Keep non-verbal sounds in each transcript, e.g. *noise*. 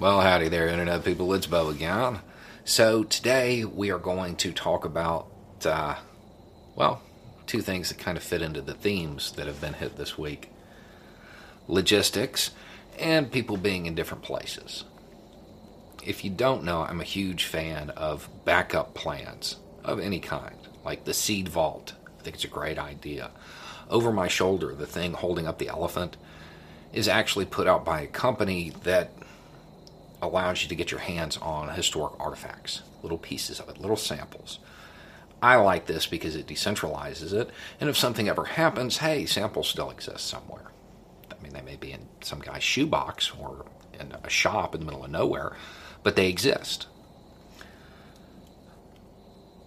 Well, howdy there, Internet people. It's Bo again. So, today we are going to talk about, uh, well, two things that kind of fit into the themes that have been hit this week logistics and people being in different places. If you don't know, I'm a huge fan of backup plans of any kind, like the seed vault. I think it's a great idea. Over my shoulder, the thing holding up the elephant is actually put out by a company that allows you to get your hands on historic artifacts, little pieces of it, little samples. I like this because it decentralizes it, and if something ever happens, hey, samples still exist somewhere. I mean, they may be in some guy's shoebox or in a shop in the middle of nowhere, but they exist.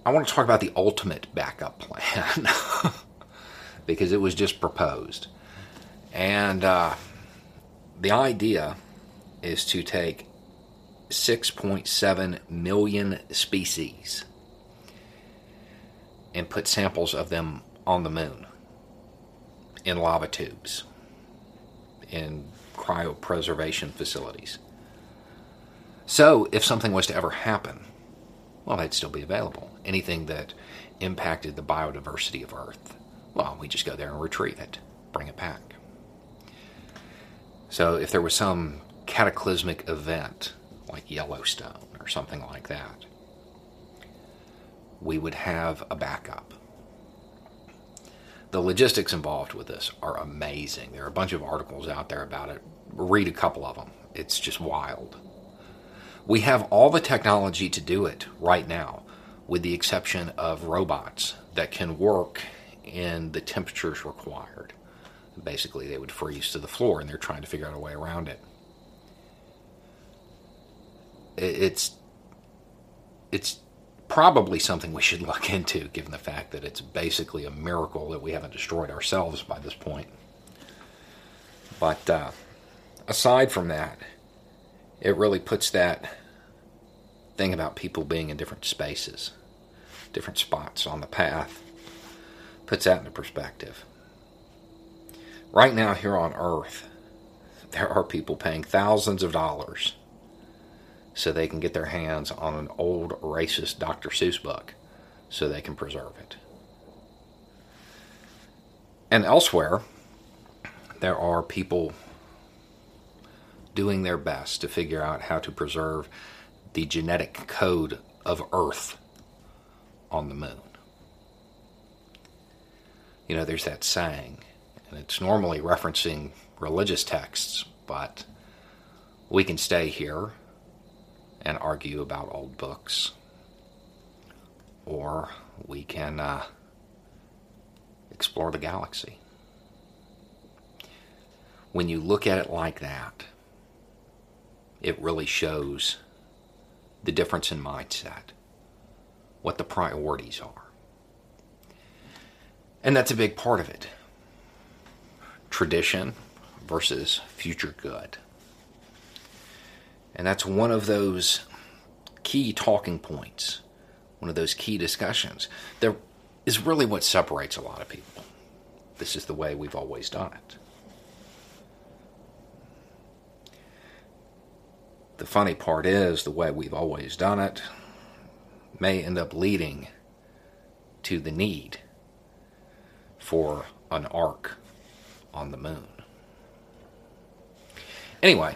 I want to talk about the ultimate backup plan *laughs* because it was just proposed. And uh, the idea is to take 6.7 million species and put samples of them on the moon in lava tubes in cryopreservation facilities. So, if something was to ever happen, well, they'd still be available. Anything that impacted the biodiversity of Earth, well, we just go there and retrieve it, bring it back. So, if there was some cataclysmic event like Yellowstone or something like that, we would have a backup. The logistics involved with this are amazing. There are a bunch of articles out there about it. Read a couple of them. It's just wild. We have all the technology to do it right now, with the exception of robots that can work in the temperatures required. Basically, they would freeze to the floor, and they're trying to figure out a way around it. It's it's probably something we should *laughs* look into, given the fact that it's basically a miracle that we haven't destroyed ourselves by this point. But uh, aside from that, it really puts that thing about people being in different spaces, different spots on the path, puts that into perspective. Right now, here on Earth, there are people paying thousands of dollars so they can get their hands on an old racist Dr. Seuss book so they can preserve it. And elsewhere, there are people doing their best to figure out how to preserve the genetic code of Earth on the moon. You know, there's that saying, and it's normally referencing religious texts, but we can stay here and argue about old books, or we can uh, explore the galaxy. When you look at it like that, it really shows the difference in mindset, what the priorities are. And that's a big part of it. Tradition versus future good. And that's one of those key talking points, one of those key discussions. There is really what separates a lot of people. This is the way we've always done it. The funny part is, the way we've always done it may end up leading to the need for an ark on the moon. Anyway,